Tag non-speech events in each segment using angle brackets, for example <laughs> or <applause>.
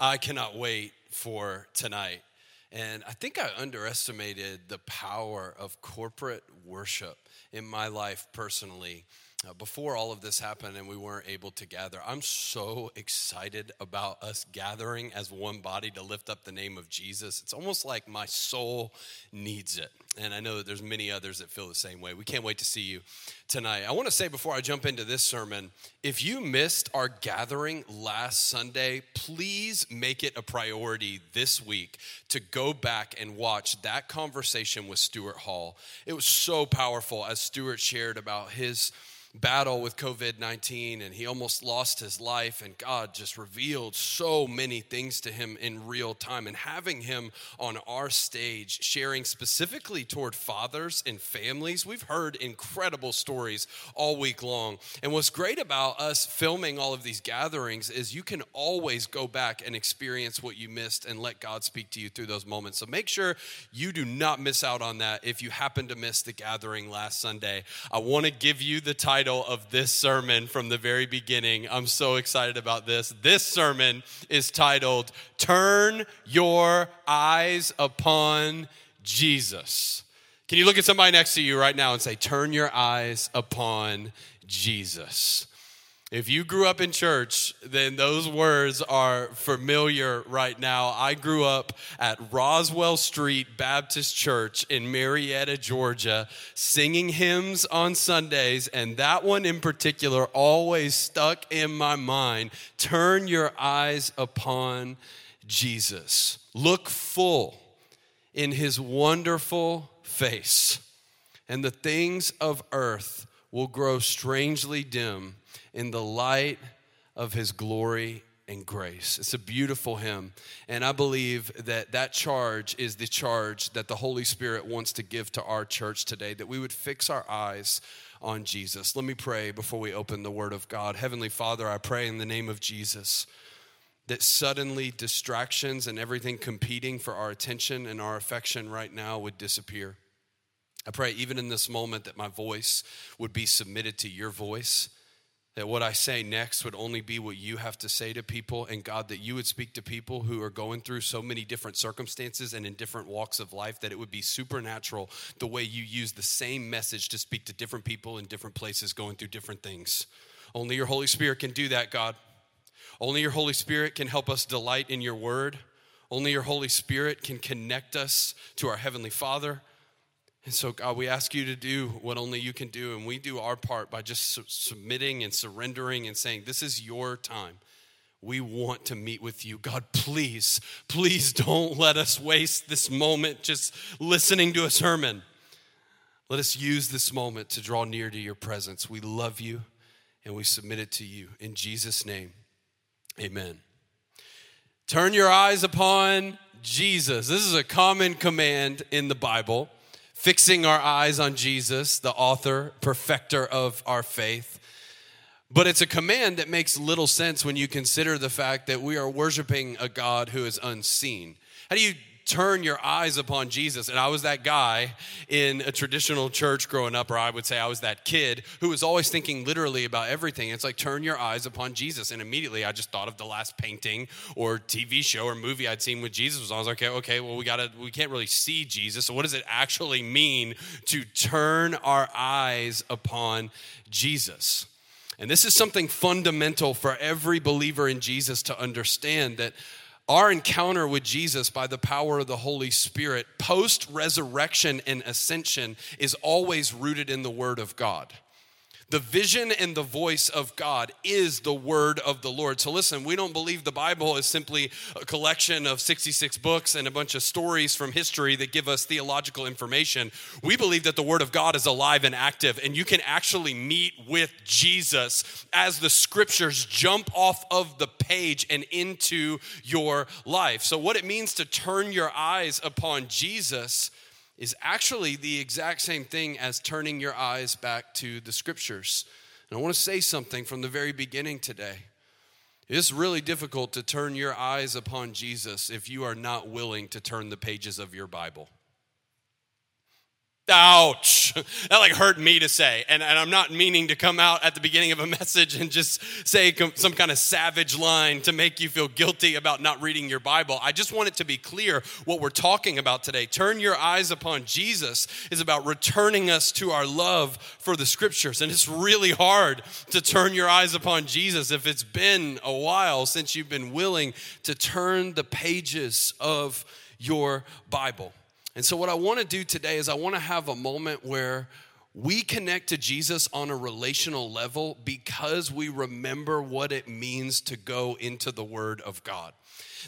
I cannot wait for tonight. And I think I underestimated the power of corporate worship in my life personally. Uh, before all of this happened and we weren't able to gather, I'm so excited about us gathering as one body to lift up the name of Jesus. It's almost like my soul needs it. And I know that there's many others that feel the same way. We can't wait to see you tonight. I want to say before I jump into this sermon, if you missed our gathering last Sunday, please make it a priority this week to go back and watch that conversation with Stuart Hall. It was so powerful as Stuart shared about his battle with COVID 19 and he almost lost his life. And God just revealed so many things to him in real time. And having him on our stage, sharing specifically toward fathers and families, we've heard incredible stories all week long. And what's great about us filming all of these gatherings is you can always go back and experience what you missed and let God speak to you through those moments. So make sure you do not miss out on that if you happen to miss the gathering last Sunday. I want to give you the title title of this sermon from the very beginning. I'm so excited about this. This sermon is titled, Turn Your Eyes Upon Jesus. Can you look at somebody next to you right now and say, Turn your eyes upon Jesus? If you grew up in church, then those words are familiar right now. I grew up at Roswell Street Baptist Church in Marietta, Georgia, singing hymns on Sundays, and that one in particular always stuck in my mind. Turn your eyes upon Jesus. Look full in his wonderful face, and the things of earth will grow strangely dim in the light of his glory and grace. It's a beautiful hymn. And I believe that that charge is the charge that the Holy Spirit wants to give to our church today, that we would fix our eyes on Jesus. Let me pray before we open the Word of God. Heavenly Father, I pray in the name of Jesus that suddenly distractions and everything competing for our attention and our affection right now would disappear. I pray even in this moment that my voice would be submitted to your voice that what I say next would only be what you have to say to people, and God, that you would speak to people who are going through so many different circumstances and in different walks of life that it would be supernatural the way you use the same message to speak to different people in different places going through different things. Only your Holy Spirit can do that, God. Only your Holy Spirit can help us delight in your word. Only your Holy Spirit can connect us to our Heavenly Father. And so, God, we ask you to do what only you can do, and we do our part by just su- submitting and surrendering and saying, This is your time. We want to meet with you. God, please, please don't let us waste this moment just listening to a sermon. Let us use this moment to draw near to your presence. We love you and we submit it to you. In Jesus' name, amen. Turn your eyes upon Jesus. This is a common command in the Bible fixing our eyes on Jesus, the author, perfecter of our faith. But it's a command that makes little sense when you consider the fact that we are worshiping a God who is unseen. How do you turn your eyes upon Jesus. And I was that guy in a traditional church growing up, or I would say I was that kid who was always thinking literally about everything. It's like, turn your eyes upon Jesus. And immediately I just thought of the last painting or TV show or movie I'd seen with Jesus. Was I was like, okay, okay, well, we gotta, we can't really see Jesus. So what does it actually mean to turn our eyes upon Jesus? And this is something fundamental for every believer in Jesus to understand that our encounter with Jesus by the power of the Holy Spirit post resurrection and ascension is always rooted in the Word of God. The vision and the voice of God is the word of the Lord. So listen, we don't believe the Bible is simply a collection of 66 books and a bunch of stories from history that give us theological information. We believe that the word of God is alive and active, and you can actually meet with Jesus as the scriptures jump off of the page and into your life. So, what it means to turn your eyes upon Jesus is actually the exact same thing as turning your eyes back to the scriptures. And I want to say something from the very beginning today. It's really difficult to turn your eyes upon Jesus if you are not willing to turn the pages of your Bible. Ouch. <laughs> That like hurt me to say. And, and I'm not meaning to come out at the beginning of a <laughs> message and just say some kind of savage line to make you feel guilty about not reading your Bible. I just want it to be clear what we're talking about today. Turn your eyes upon Jesus is about returning us to our love for the scriptures. And it's really hard to turn your eyes upon Jesus if it's been a while since you've been willing to turn the pages of your Bible. And so, what I want to do today is I want to have a moment where we connect to Jesus on a relational level because we remember what it means to go into the Word of God.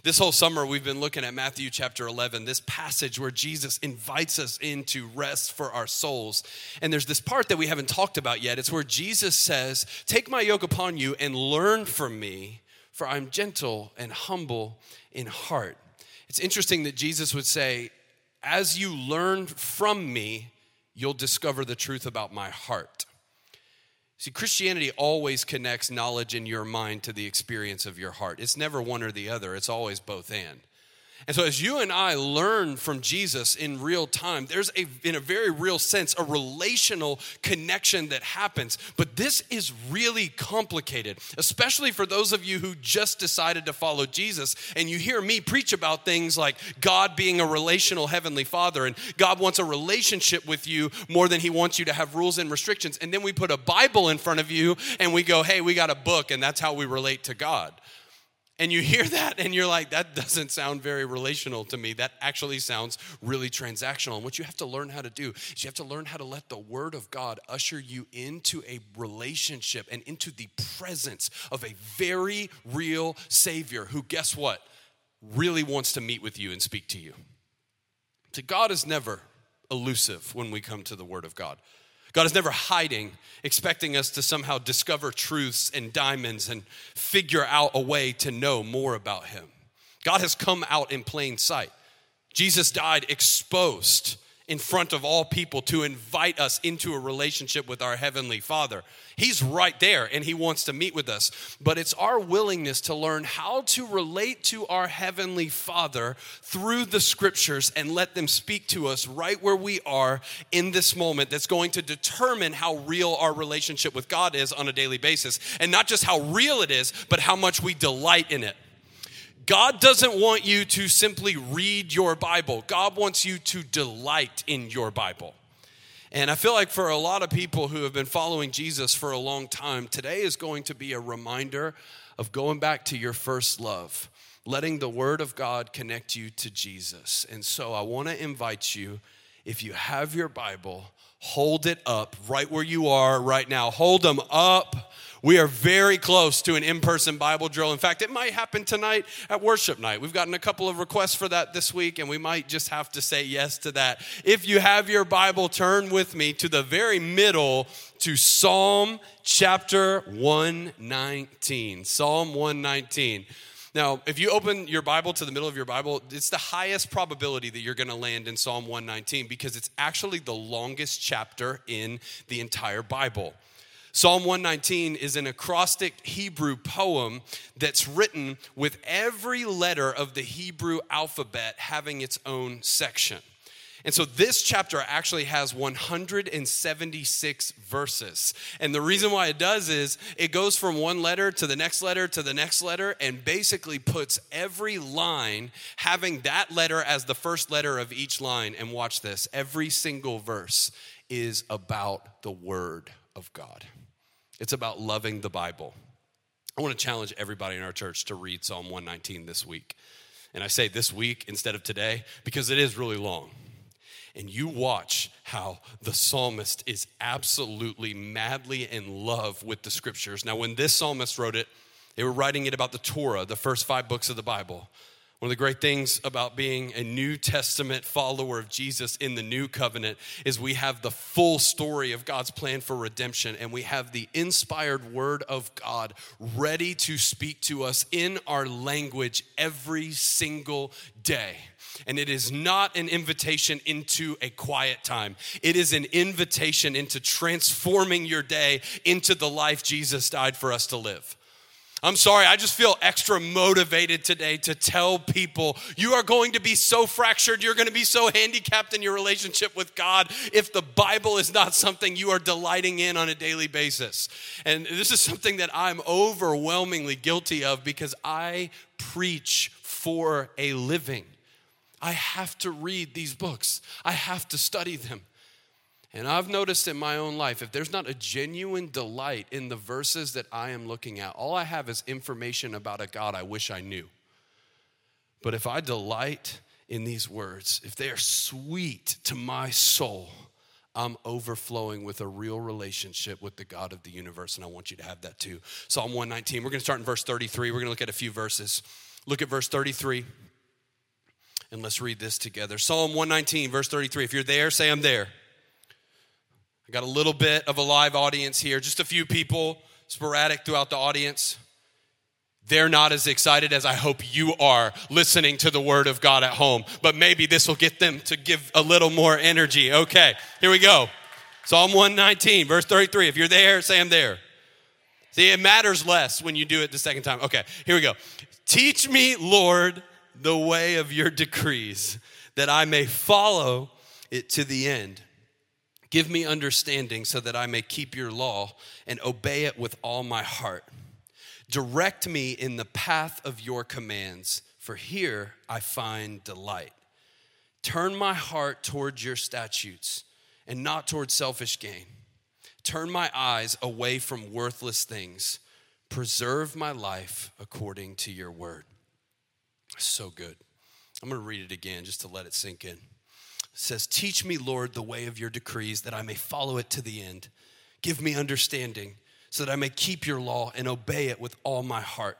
This whole summer, we've been looking at Matthew chapter 11, this passage where Jesus invites us into rest for our souls. And there's this part that we haven't talked about yet. It's where Jesus says, Take my yoke upon you and learn from me, for I'm gentle and humble in heart. It's interesting that Jesus would say, as you learn from me, you'll discover the truth about my heart. See, Christianity always connects knowledge in your mind to the experience of your heart. It's never one or the other, it's always both and. And so, as you and I learn from Jesus in real time, there's a, in a very real sense, a relational connection that happens. But this is really complicated, especially for those of you who just decided to follow Jesus. And you hear me preach about things like God being a relational heavenly father, and God wants a relationship with you more than he wants you to have rules and restrictions. And then we put a Bible in front of you and we go, hey, we got a book, and that's how we relate to God. And you hear that and you're like, that doesn't sound very relational to me. That actually sounds really transactional. And what you have to learn how to do is you have to learn how to let the Word of God usher you into a relationship and into the presence of a very real Savior who, guess what, really wants to meet with you and speak to you. So, God is never elusive when we come to the Word of God. God is never hiding, expecting us to somehow discover truths and diamonds and figure out a way to know more about Him. God has come out in plain sight. Jesus died exposed in front of all people to invite us into a relationship with our Heavenly Father. He's right there and He wants to meet with us. But it's our willingness to learn how to relate to our Heavenly Father through the Scriptures and let them speak to us right where we are in this moment that's going to determine how real our relationship with God is on a daily basis. And not just how real it is, but how much we delight in it. God doesn't want you to simply read your Bible, God wants you to delight in your Bible. And I feel like for a lot of people who have been following Jesus for a long time, today is going to be a reminder of going back to your first love, letting the Word of God connect you to Jesus. And so I want to invite you, if you have your Bible, hold it up right where you are right now. Hold them up we are very close to an in person Bible drill. In fact, it might happen tonight at worship night. We've gotten a couple of requests for that this week, and we might just have to say yes to that. If you have your Bible, turn with me to the very middle to Psalm chapter 119. Psalm 119. Now, if you open your Bible to the middle of your Bible, it's the highest probability that you're going to land in Psalm 119 because it's actually the longest chapter in the entire Bible. Psalm 119 is an acrostic Hebrew poem that's written with every letter of the Hebrew alphabet having its own section. And so this chapter actually has 176 verses. And the reason why it does is it goes from one letter to the next letter to the next letter and basically puts every line having that letter as the first letter of each line. And watch this every single verse is about the Word of God. It's about loving the Bible. I want to challenge everybody in our church to read Psalm 119 this week. And I say this week instead of today because it is really long. And you watch how the psalmist is absolutely madly in love with the scriptures. Now, when this psalmist wrote it, they were writing it about the Torah, the first five books of the Bible. One of the great things about being a New Testament follower of Jesus in the new covenant is we have the full story of God's plan for redemption, and we have the inspired word of God ready to speak to us in our language every single day. And it is not an invitation into a quiet time. It is an invitation into transforming your day into the life Jesus died for us to live. I'm sorry, I just feel extra motivated today to tell people you are going to be so fractured, you're going to be so handicapped in your relationship with God if the Bible is not something you are delighting in on a daily basis. And this is something that I'm overwhelmingly guilty of because I preach for a living. I have to read these books, I have to study them. And I've noticed in my own life, if there's not a genuine delight in the verses that I am looking at, all I have is information about a God I wish I knew. But if I delight in these words, if they are sweet to my soul, I'm overflowing with a real relationship with the God of the universe, and I want you to have that too. Psalm 119, we're gonna start in verse 33. We're gonna look at a few verses. Look at verse 33, and let's read this together. Psalm 119, verse 33. If you're there, say, I'm there. I got a little bit of a live audience here, just a few people sporadic throughout the audience. They're not as excited as I hope you are listening to the word of God at home, but maybe this will get them to give a little more energy. Okay, here we go. Psalm 119, verse 33. If you're there, say I'm there. See, it matters less when you do it the second time. Okay, here we go. Teach me, Lord, the way of your decrees, that I may follow it to the end. Give me understanding so that I may keep your law and obey it with all my heart. Direct me in the path of your commands, for here I find delight. Turn my heart towards your statutes and not towards selfish gain. Turn my eyes away from worthless things. Preserve my life according to your word. So good. I'm going to read it again just to let it sink in says, Teach me, Lord, the way of your decrees, that I may follow it to the end. Give me understanding, so that I may keep your law and obey it with all my heart.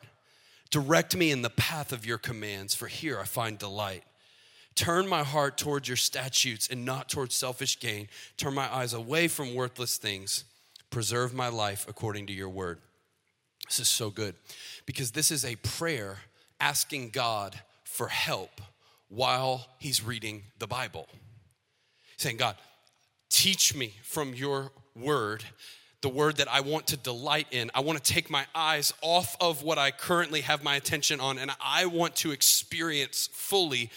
Direct me in the path of your commands, for here I find delight. Turn my heart towards your statutes and not towards selfish gain. Turn my eyes away from worthless things. Preserve my life according to your word. This is so good because this is a prayer asking God for help while he's reading the Bible. Saying, God, teach me from your word the word that I want to delight in. I want to take my eyes off of what I currently have my attention on, and I want to experience fully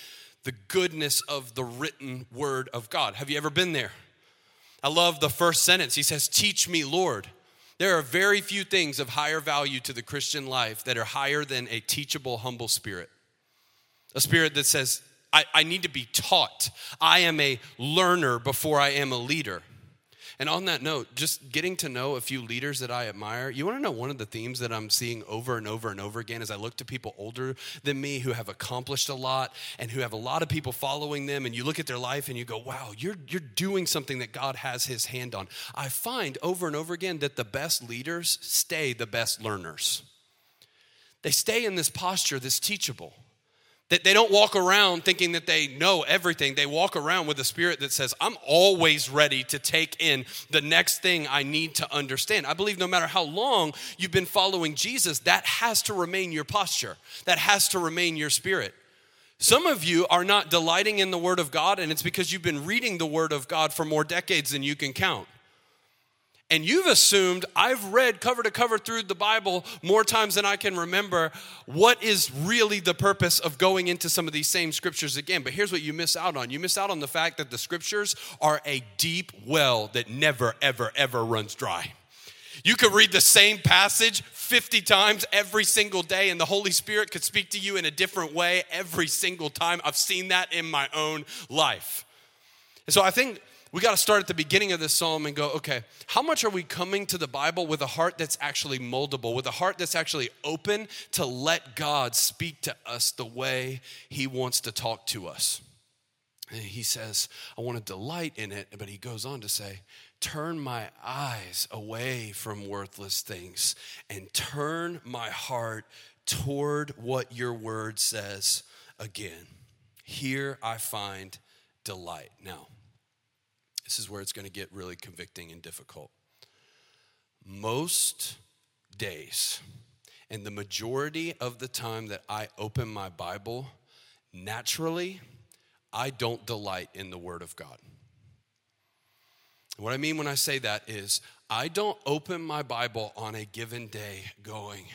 the goodness of the written word of God. Have you ever been there? I love the first sentence. He says, Teach me, Lord. There are very few things of higher value to the Christian life that are higher than a teachable, humble spirit. A spirit that says, I, I need to be taught. I am a learner before I am a leader. And on that note, just getting to know a few leaders that I admire, you want to know one of the themes that I'm seeing over and over and over again as I look to people older than me who have accomplished a lot and who have a lot of people following them, and you look at their life and you go, wow, you're, you're doing something that God has his hand on. I find over and over again that the best leaders stay the best learners. They stay in this posture, this teachable. That they don't walk around thinking that they know everything. They walk around with a spirit that says, I'm always ready to take in the next thing I need to understand. I believe no matter how long you've been following Jesus, that has to remain your posture, that has to remain your spirit. Some of you are not delighting in the Word of God, and it's because you've been reading the Word of God for more decades than you can count and you've assumed I've read cover to cover through the Bible more times than I can remember. What is really the purpose of going into some of these same scriptures again? But here's what you miss out on you miss out on the fact that the scriptures are a deep well that never, ever, ever runs dry. You could read the same passage 50 times every single day, and the Holy Spirit could speak to you in a different way every single time. I've seen that in my own life. And so I think we got to start at the beginning of this psalm and go, okay, how much are we coming to the Bible with a heart that's actually moldable, with a heart that's actually open to let God speak to us the way He wants to talk to us? And he says, I want to delight in it, but he goes on to say, Turn my eyes away from worthless things and turn my heart toward what your word says again. Here I find delight. Now, this is where it's going to get really convicting and difficult. Most days, and the majority of the time that I open my Bible, naturally, I don't delight in the Word of God. What I mean when I say that is, I don't open my Bible on a given day going,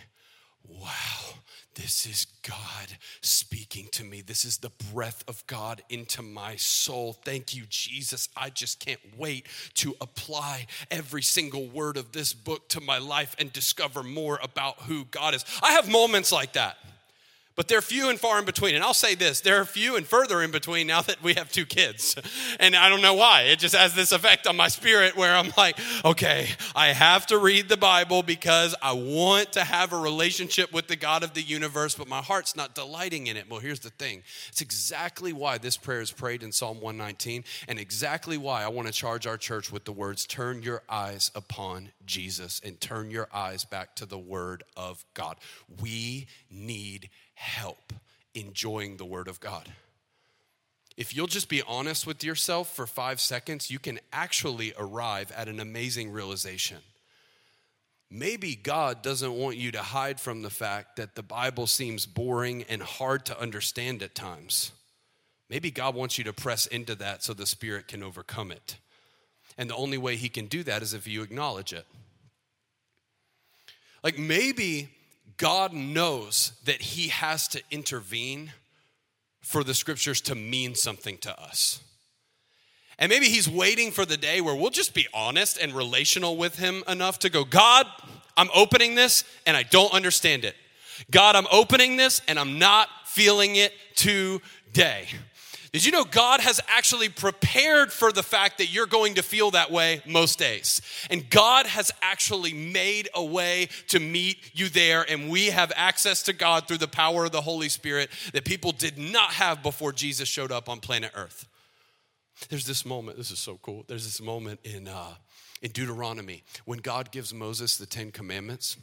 wow, this is God speaking to me. This is the breath of God into my soul. Thank you, Jesus. I just can't wait to apply every single word of this book to my life and discover more about who God is. I have moments like that but they're few and far in between. And I'll say this there are few and further in between now that we have two kids. <laughs> And I don't know why. It just has this effect on my spirit where I'm like, okay, I have to read the Bible because I want to have a relationship with the God of the universe, but my heart's not delighting in it. Well, here's the thing it's exactly why this prayer is prayed in Psalm 119, and exactly why I want to charge our church with the words turn your eyes upon Jesus and turn your eyes back to the Word of God. We need help enjoying the Word of God. If you'll just be honest with yourself for five seconds, you can actually arrive at an amazing realization. Maybe God doesn't want you to hide from the fact that the Bible seems boring and hard to understand at times. Maybe God wants you to press into that so the Spirit can overcome it. And the only way He can do that is if you acknowledge it. Like maybe God knows that He has to intervene for the scriptures to mean something to us. And maybe He's waiting for the day where we'll just be honest and relational with Him enough to go, God, I'm opening this and I don't understand it. God, I'm opening this and I'm not feeling it today. Did you know God has actually prepared for the fact that you're going to feel that way most days? And God has actually made a way to meet you there, and we have access to God through the power of the Holy Spirit that people did not have before Jesus showed up on planet Earth. There's this moment, this is so cool. There's this moment in, uh, in Deuteronomy when God gives Moses the Ten Commandments.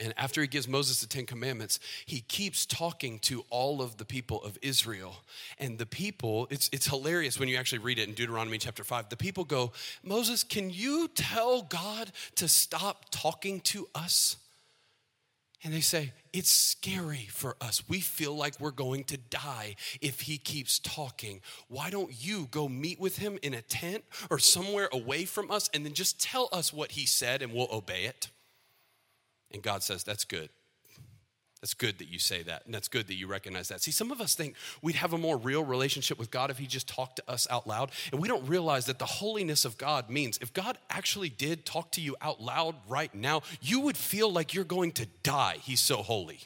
And after he gives Moses the Ten Commandments, he keeps talking to all of the people of Israel. And the people, it's, it's hilarious when you actually read it in Deuteronomy chapter 5. The people go, Moses, can you tell God to stop talking to us? And they say, It's scary for us. We feel like we're going to die if he keeps talking. Why don't you go meet with him in a tent or somewhere away from us and then just tell us what he said and we'll obey it? And God says, That's good. That's good that you say that, and that's good that you recognize that. See, some of us think we'd have a more real relationship with God if He just talked to us out loud, and we don't realize that the holiness of God means if God actually did talk to you out loud right now, you would feel like you're going to die. He's so holy.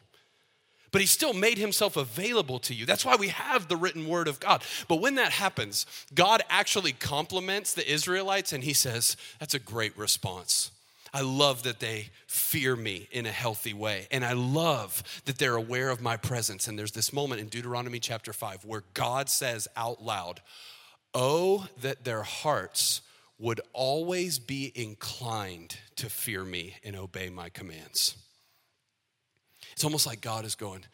But He still made Himself available to you. That's why we have the written word of God. But when that happens, God actually compliments the Israelites, and He says, That's a great response. I love that they fear me in a healthy way. And I love that they're aware of my presence. And there's this moment in Deuteronomy chapter 5 where God says out loud, Oh, that their hearts would always be inclined to fear me and obey my commands. It's almost like God is going,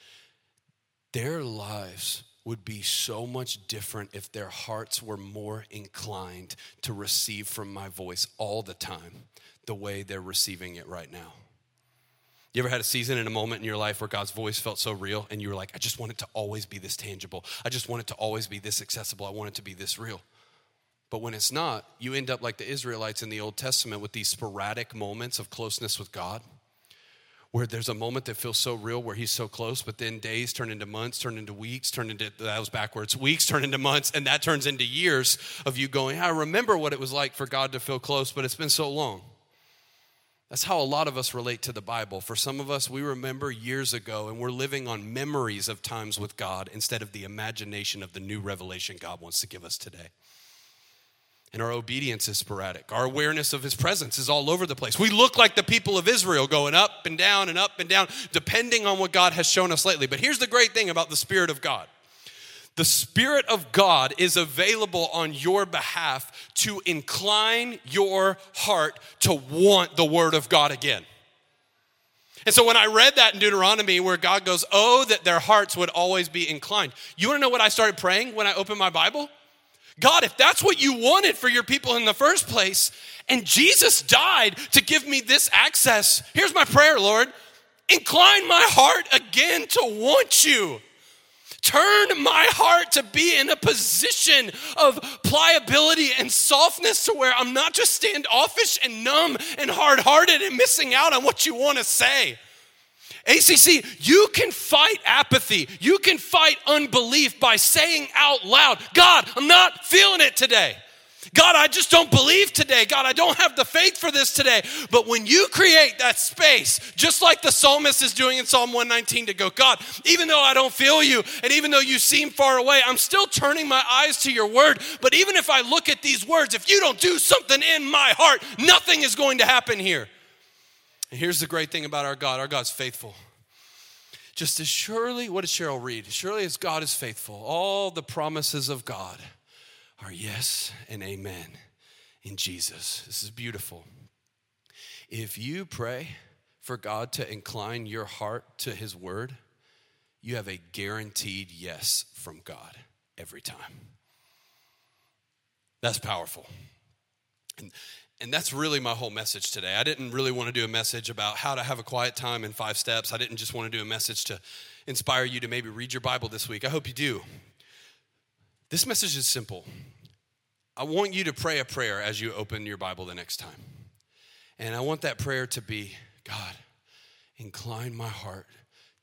Their lives would be so much different if their hearts were more inclined to receive from my voice all the time the way they're receiving it right now. You ever had a season and a moment in your life where God's voice felt so real and you were like, I just want it to always be this tangible. I just want it to always be this accessible. I want it to be this real. But when it's not, you end up like the Israelites in the Old Testament with these sporadic moments of closeness with God, where there's a moment that feels so real where He's so close, but then days turn into months, turn into weeks, turn into, that was backwards, weeks turn into months, and that turns into years of you going, I remember what it was like for God to feel close, but it's been so long. That's how a lot of us relate to the Bible. For some of us, we remember years ago and we're living on memories of times with God instead of the imagination of the new revelation God wants to give us today. And our obedience is sporadic. Our awareness of his presence is all over the place. We look like the people of Israel going up and down and up and down, depending on what God has shown us lately. But here's the great thing about the Spirit of God the Spirit of God is available on your behalf to incline your heart to want the Word of God again. And so when I read that in Deuteronomy, where God goes, Oh, that their hearts would always be inclined. You wanna know what I started praying when I opened my Bible? God, if that's what you wanted for your people in the first place, and Jesus died to give me this access, here's my prayer, Lord. Incline my heart again to want you. Turn my heart to be in a position of pliability and softness to where I'm not just standoffish and numb and hard hearted and missing out on what you want to say. ACC, you can fight apathy. You can fight unbelief by saying out loud, God, I'm not feeling it today. God, I just don't believe today. God, I don't have the faith for this today. But when you create that space, just like the psalmist is doing in Psalm 119, to go, God, even though I don't feel you, and even though you seem far away, I'm still turning my eyes to your word. But even if I look at these words, if you don't do something in my heart, nothing is going to happen here. And here's the great thing about our God our God's faithful. Just as surely, what did Cheryl read? Surely as God is faithful, all the promises of God are yes and amen in Jesus. This is beautiful. If you pray for God to incline your heart to His word, you have a guaranteed yes from God every time. That's powerful. And and that's really my whole message today. I didn't really want to do a message about how to have a quiet time in five steps. I didn't just want to do a message to inspire you to maybe read your Bible this week. I hope you do. This message is simple. I want you to pray a prayer as you open your Bible the next time. And I want that prayer to be God, incline my heart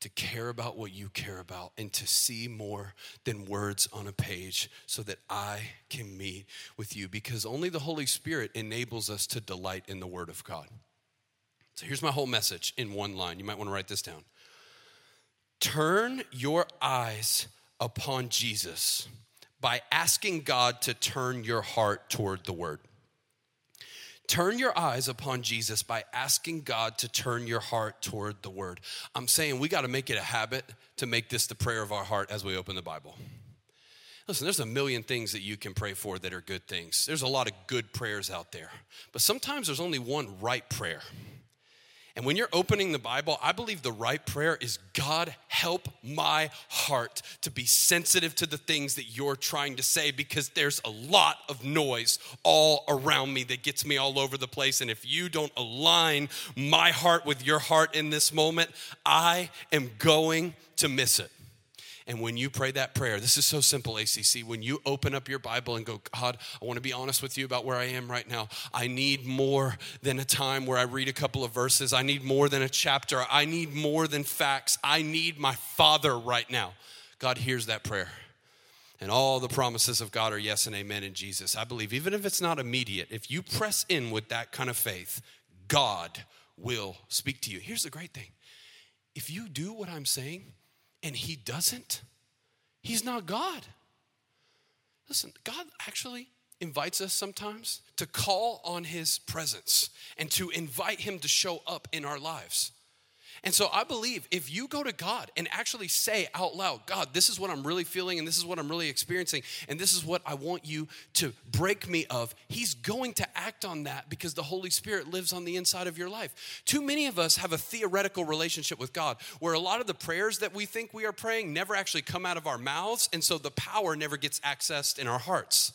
to care about what you care about and to see more than words on a page so that I can meet with you because only the Holy Spirit enables us to delight in the Word of God. So here's my whole message in one line. You might want to write this down. Turn your eyes upon Jesus by asking God to turn your heart toward the Word. Turn your eyes upon Jesus by asking God to turn your heart toward the Word. I'm saying we got to make it a habit to make this the prayer of our heart as we open the Bible. Listen, there's a million things that you can pray for that are good things. There's a lot of good prayers out there, but sometimes there's only one right prayer. And when you're opening the Bible, I believe the right prayer is God, help my heart to be sensitive to the things that you're trying to say because there's a lot of noise all around me that gets me all over the place. And if you don't align my heart with your heart in this moment, I am going to miss it. And when you pray that prayer, this is so simple, ACC. When you open up your Bible and go, God, I want to be honest with you about where I am right now. I need more than a time where I read a couple of verses. I need more than a chapter. I need more than facts. I need my Father right now. God hears that prayer. And all the promises of God are yes and amen in Jesus. I believe, even if it's not immediate, if you press in with that kind of faith, God will speak to you. Here's the great thing if you do what I'm saying, and he doesn't, he's not God. Listen, God actually invites us sometimes to call on his presence and to invite him to show up in our lives. And so I believe if you go to God and actually say out loud, God, this is what I'm really feeling and this is what I'm really experiencing and this is what I want you to break me of, He's going to act on that because the Holy Spirit lives on the inside of your life. Too many of us have a theoretical relationship with God where a lot of the prayers that we think we are praying never actually come out of our mouths, and so the power never gets accessed in our hearts.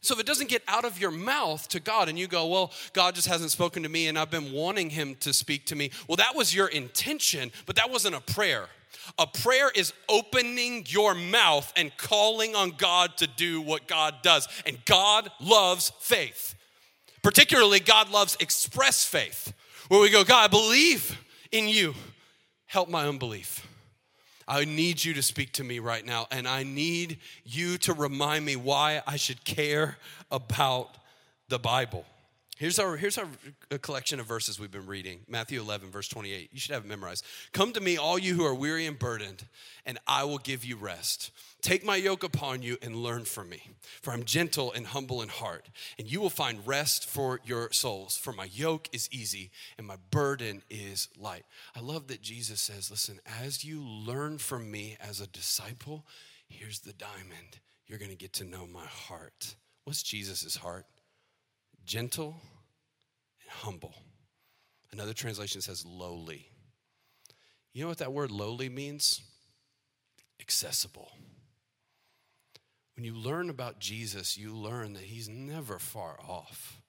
So if it doesn't get out of your mouth to God and you go, well, God just hasn't spoken to me and I've been wanting him to speak to me, well, that was your intention, but that wasn't a prayer. A prayer is opening your mouth and calling on God to do what God does. And God loves faith. Particularly, God loves express faith, where we go, God, I believe in you. Help my unbelief. I need you to speak to me right now, and I need you to remind me why I should care about the Bible. Here's our, here's our uh, collection of verses we've been reading Matthew 11, verse 28. You should have it memorized. Come to me, all you who are weary and burdened, and I will give you rest. Take my yoke upon you and learn from me, for I'm gentle and humble in heart, and you will find rest for your souls. For my yoke is easy and my burden is light. I love that Jesus says, Listen, as you learn from me as a disciple, here's the diamond. You're going to get to know my heart. What's Jesus' heart? Gentle and humble. Another translation says lowly. You know what that word lowly means? Accessible. When you learn about Jesus, you learn that he's never far off.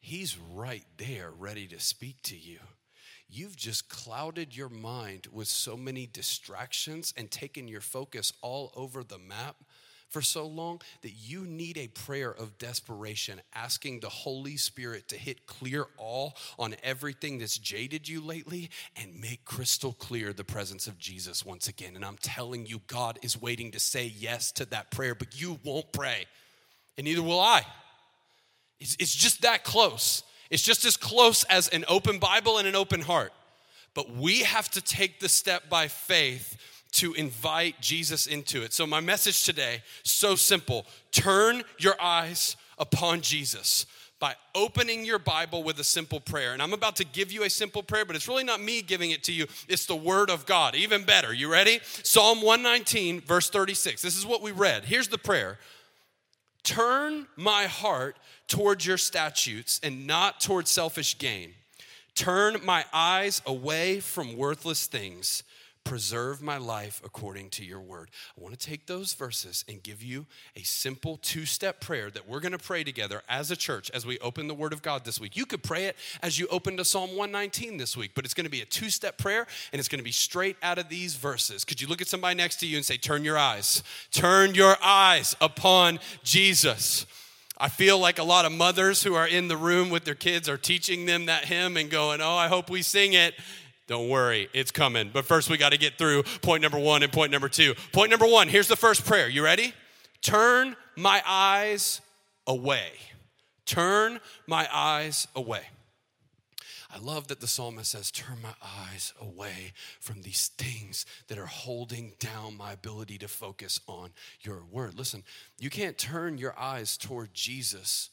He's right there, ready to speak to you. You've just clouded your mind with so many distractions and taken your focus all over the map for so long that you need a prayer of desperation, asking the Holy Spirit to hit clear all on everything that's jaded you lately and make crystal clear the presence of Jesus once again. And I'm telling you, God is waiting to say yes to that prayer, but you won't pray, and neither will I. It's, it's just that close. It's just as close as an open Bible and an open heart. But we have to take the step by faith to invite Jesus into it. So, my message today, so simple turn your eyes upon Jesus by opening your Bible with a simple prayer. And I'm about to give you a simple prayer, but it's really not me giving it to you, it's the Word of God. Even better. You ready? Psalm 119, verse 36. This is what we read. Here's the prayer Turn my heart towards your statutes and not towards selfish gain. Turn my eyes away from worthless things preserve my life according to your word. I want to take those verses and give you a simple two step prayer that we're going to pray together as a church as we open the word of God this week. You could pray it as you open to Psalm 119 this week, but it's going to be a two step prayer and it's going to be straight out of these verses. Could you look at somebody next to you and say, Turn your eyes, turn your eyes upon Jesus? I feel like a lot of mothers who are in the room with their kids are teaching them that hymn and going, Oh, I hope we sing it. Don't worry, it's coming. But first, we got to get through point number one and point number two. Point number one here's the first prayer. You ready? Turn my eyes away. Turn my eyes away. I love that the psalmist says, Turn my eyes away from these things that are holding down my ability to focus on your word. Listen, you can't turn your eyes toward Jesus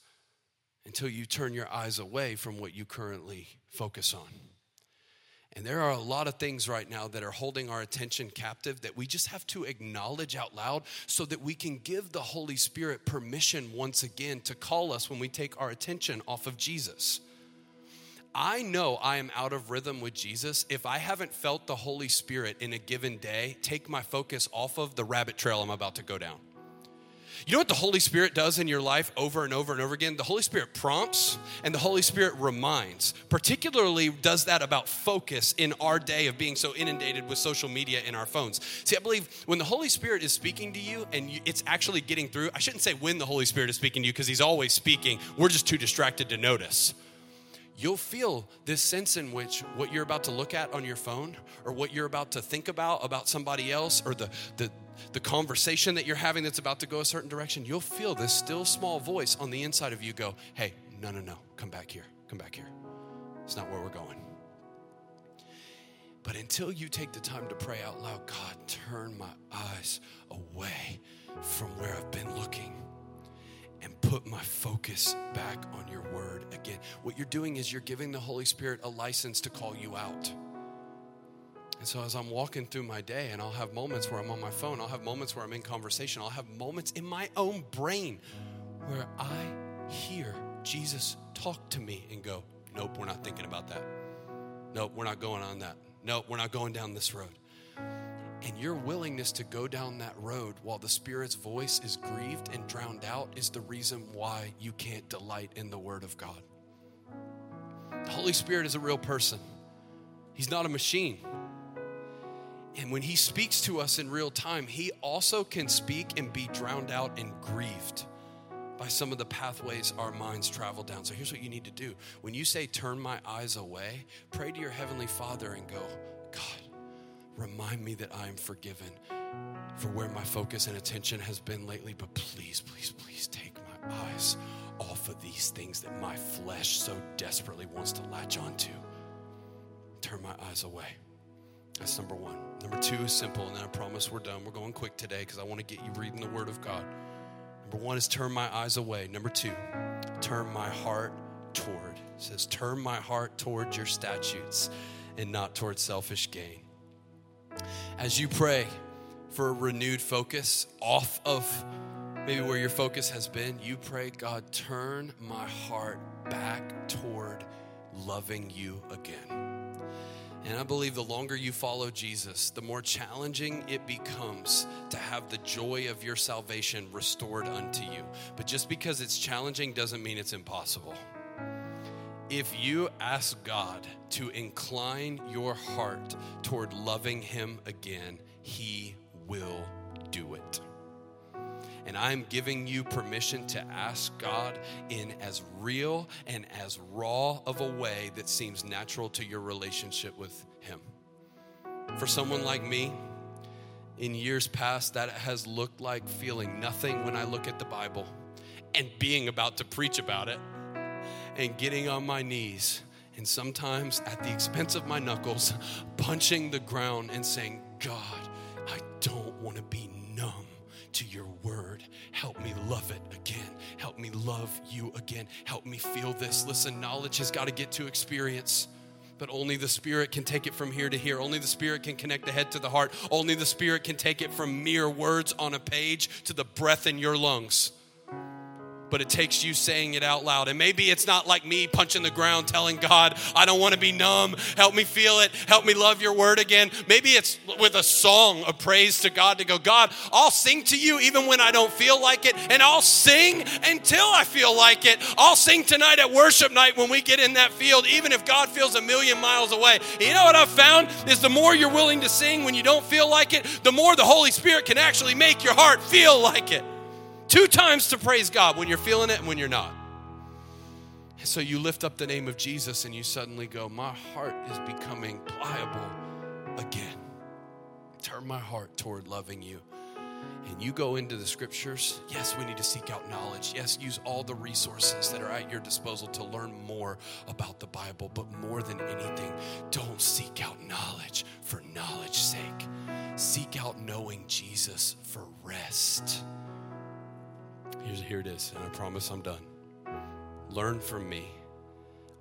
until you turn your eyes away from what you currently focus on. And there are a lot of things right now that are holding our attention captive that we just have to acknowledge out loud so that we can give the Holy Spirit permission once again to call us when we take our attention off of Jesus. I know I am out of rhythm with Jesus if I haven't felt the Holy Spirit in a given day take my focus off of the rabbit trail I'm about to go down. You know what the Holy Spirit does in your life over and over and over again? The Holy Spirit prompts and the Holy Spirit reminds. Particularly does that about focus in our day of being so inundated with social media in our phones. See, I believe when the Holy Spirit is speaking to you and it's actually getting through, I shouldn't say when the Holy Spirit is speaking to you because he's always speaking. We're just too distracted to notice you'll feel this sense in which what you're about to look at on your phone or what you're about to think about about somebody else or the, the, the conversation that you're having that's about to go a certain direction, you'll feel this still small voice on the inside of you go, hey, no, no, no, come back here, come back here. It's not where we're going. But until you take the time to pray out loud, God, turn my eyes away from where I've been looking put my focus back on your word again. What you're doing is you're giving the Holy Spirit a license to call you out. And so as I'm walking through my day, and I'll have moments where I'm on my phone, I'll have moments where I'm in conversation, I'll have moments in my own brain where I hear Jesus talk to me and go, Nope, we're not thinking about that. Nope, we're not going on that. Nope, we're not going down this road. And your willingness to go down that road while the Spirit's voice is grieved and drowned out is the reason why you can't delight in the Word of God. The Holy Spirit is a real person, He's not a machine. And when he speaks to us in real time, he also can speak and be drowned out and grieved by some of the pathways our minds travel down. So here's what you need to do. When you say, Turn my eyes away, pray to your Heavenly Father and go, God, remind me that I am forgiven for where my focus and attention has been lately. But please, please, please take my eyes off of these things that my flesh so desperately wants to latch onto. Turn my eyes away. That's number one. Number two is simple, and then I promise we're done. We're going quick today because I want to get you reading the Word of God. Number one is turn my eyes away. Number two, turn my heart toward. It says, turn my heart toward your statutes and not toward selfish gain. As you pray for a renewed focus off of maybe where your focus has been, you pray, God, turn my heart back toward loving you again. And I believe the longer you follow Jesus, the more challenging it becomes to have the joy of your salvation restored unto you. But just because it's challenging doesn't mean it's impossible. If you ask God to incline your heart toward loving Him again, He will do it. And I'm giving you permission to ask God in as real and as raw of a way that seems natural to your relationship with Him. For someone like me, in years past, that has looked like feeling nothing when I look at the Bible and being about to preach about it and getting on my knees and sometimes at the expense of my knuckles, <laughs> punching the ground and saying, God, I don't want to be numb to your word. Help me love it again. Help me love you again. Help me feel this. Listen, knowledge has got to get to experience but only the Spirit can take it from here to here. Only the Spirit can connect the head to the heart. Only the Spirit can take it from mere words on a page to the breath in your lungs but it takes you saying it out loud. And maybe it's not like me punching the ground telling God, I don't want to be numb. Help me feel it. Help me love your word again. Maybe it's with a song of praise to God to go, God, I'll sing to you even when I don't feel like it. And I'll sing until I feel like it. I'll sing tonight at worship night when we get in that field, even if God feels a million miles away. You know what I've found is the more you're willing to sing when you don't feel like it, the more the Holy Spirit can actually make your heart feel like it. Two times to praise God when you're feeling it and when you're not. so you lift up the name of Jesus and you suddenly go, My heart is becoming pliable again. Turn my heart toward loving you. And you go into the scriptures. Yes, we need to seek out knowledge. Yes, use all the resources that are at your disposal to learn more about the Bible. But more than anything, don't seek out knowledge for knowledge's sake. Seek out knowing Jesus for rest. Here's, here it is, and I promise I'm done. Learn from me.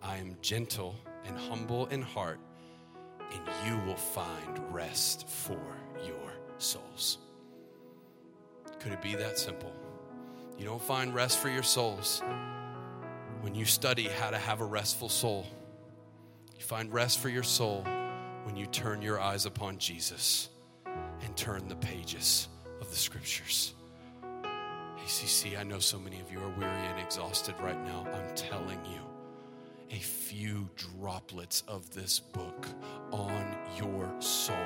I am gentle and humble in heart, and you will find rest for your souls. Could it be that simple? You don't find rest for your souls when you study how to have a restful soul. You find rest for your soul when you turn your eyes upon Jesus and turn the pages of the scriptures. ACC, I know so many of you are weary and exhausted right now. I'm telling you, a few droplets of this book on your soul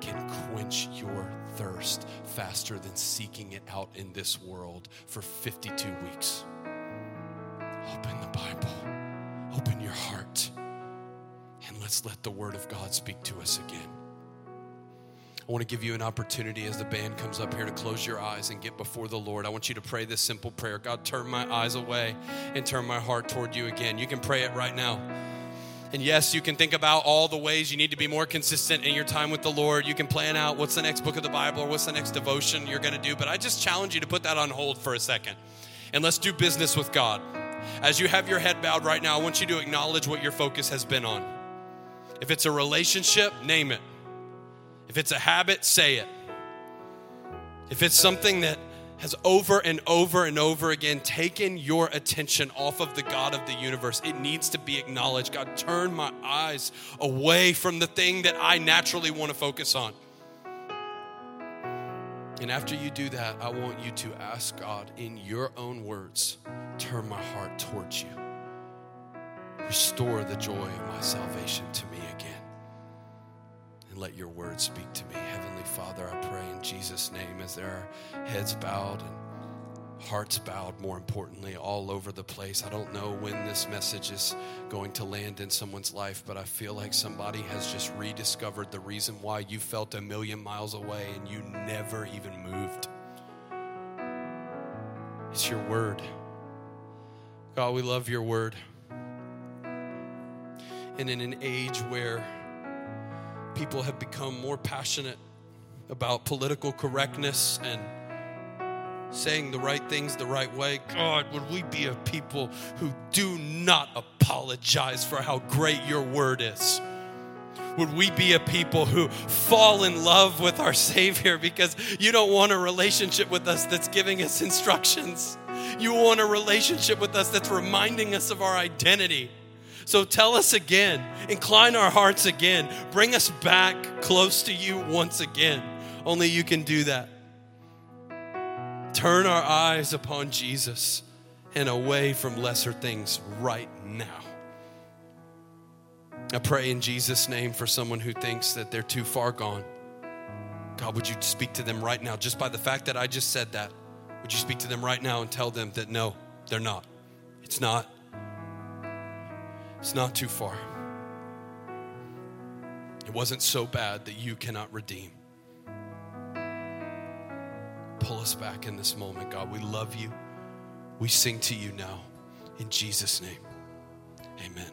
can quench your thirst faster than seeking it out in this world for 52 weeks. Open the Bible, open your heart, and let's let the Word of God speak to us again. I want to give you an opportunity as the band comes up here to close your eyes and get before the Lord. I want you to pray this simple prayer God, turn my eyes away and turn my heart toward you again. You can pray it right now. And yes, you can think about all the ways you need to be more consistent in your time with the Lord. You can plan out what's the next book of the Bible or what's the next devotion you're going to do. But I just challenge you to put that on hold for a second and let's do business with God. As you have your head bowed right now, I want you to acknowledge what your focus has been on. If it's a relationship, name it. If it's a habit, say it. If it's something that has over and over and over again taken your attention off of the God of the universe, it needs to be acknowledged. God, turn my eyes away from the thing that I naturally want to focus on. And after you do that, I want you to ask God in your own words, turn my heart towards you. Restore the joy of my salvation to me again and let your word speak to me. Heavenly Father, I pray in Jesus' name as there are heads bowed and hearts bowed, more importantly, all over the place. I don't know when this message is going to land in someone's life, but I feel like somebody has just rediscovered the reason why you felt a million miles away and you never even moved. It's your word. God, we love your word. And in an age where people have become more passionate about political correctness and saying the right things the right way. God, would we be a people who do not apologize for how great your word is? Would we be a people who fall in love with our Savior because you don't want a relationship with us that's giving us instructions? You want a relationship with us that's reminding us of our identity. So tell us again, incline our hearts again, bring us back close to you once again. Only you can do that. Turn our eyes upon Jesus and away from lesser things right now. I pray in Jesus' name for someone who thinks that they're too far gone. God, would you speak to them right now just by the fact that I just said that? Would you speak to them right now and tell them that no, they're not? It's not. It's not too far. It wasn't so bad that you cannot redeem. Pull us back in this moment, God. We love you. We sing to you now. In Jesus' name, amen.